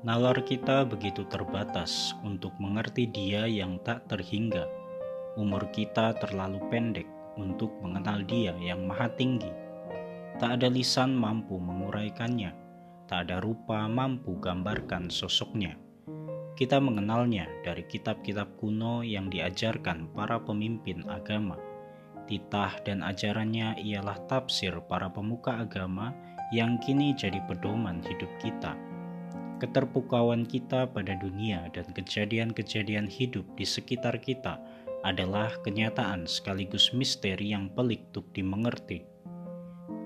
Nalar kita begitu terbatas untuk mengerti Dia yang tak terhingga. Umur kita terlalu pendek untuk mengenal Dia yang Maha Tinggi. Tak ada lisan mampu menguraikannya, tak ada rupa mampu gambarkan sosoknya. Kita mengenalnya dari kitab-kitab kuno yang diajarkan para pemimpin agama. Titah dan ajarannya ialah tafsir para pemuka agama yang kini jadi pedoman hidup kita keterpukauan kita pada dunia dan kejadian-kejadian hidup di sekitar kita adalah kenyataan sekaligus misteri yang pelik untuk dimengerti.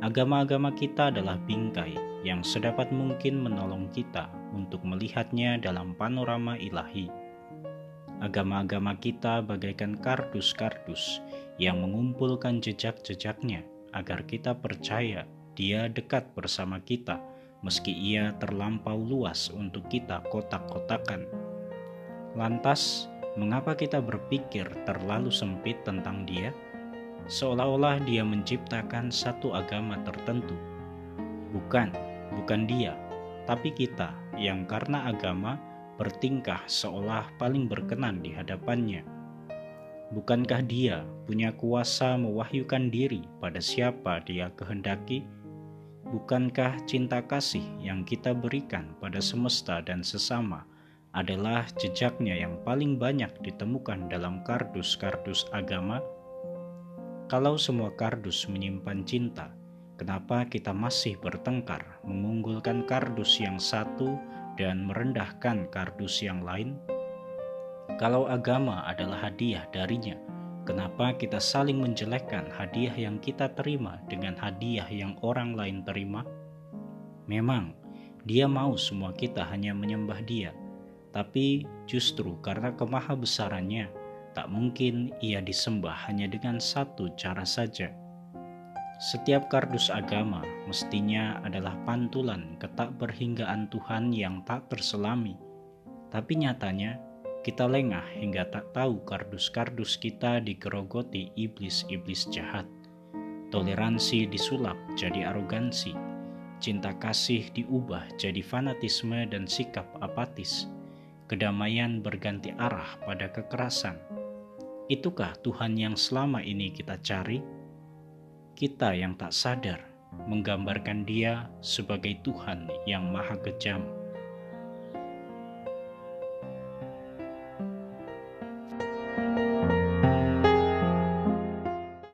Agama-agama kita adalah bingkai yang sedapat mungkin menolong kita untuk melihatnya dalam panorama ilahi. Agama-agama kita bagaikan kardus-kardus yang mengumpulkan jejak-jejaknya agar kita percaya dia dekat bersama kita meski ia terlampau luas untuk kita kotak-kotakan. Lantas, mengapa kita berpikir terlalu sempit tentang dia? Seolah-olah dia menciptakan satu agama tertentu. Bukan, bukan dia, tapi kita yang karena agama bertingkah seolah paling berkenan di hadapannya. Bukankah dia punya kuasa mewahyukan diri pada siapa dia kehendaki? Bukankah cinta kasih yang kita berikan pada semesta dan sesama adalah jejaknya yang paling banyak ditemukan dalam kardus-kardus agama? Kalau semua kardus menyimpan cinta, kenapa kita masih bertengkar mengunggulkan kardus yang satu dan merendahkan kardus yang lain? Kalau agama adalah hadiah darinya, Kenapa kita saling menjelekkan hadiah yang kita terima dengan hadiah yang orang lain terima? Memang, dia mau semua kita hanya menyembah dia, tapi justru karena kemahabesarannya, tak mungkin ia disembah hanya dengan satu cara saja. Setiap kardus agama mestinya adalah pantulan ketak berhinggaan Tuhan yang tak terselami, tapi nyatanya kita lengah hingga tak tahu kardus-kardus kita digerogoti iblis-iblis jahat. Toleransi disulap jadi arogansi. Cinta kasih diubah jadi fanatisme dan sikap apatis. Kedamaian berganti arah pada kekerasan. Itukah Tuhan yang selama ini kita cari? Kita yang tak sadar menggambarkan Dia sebagai Tuhan yang Maha Kejam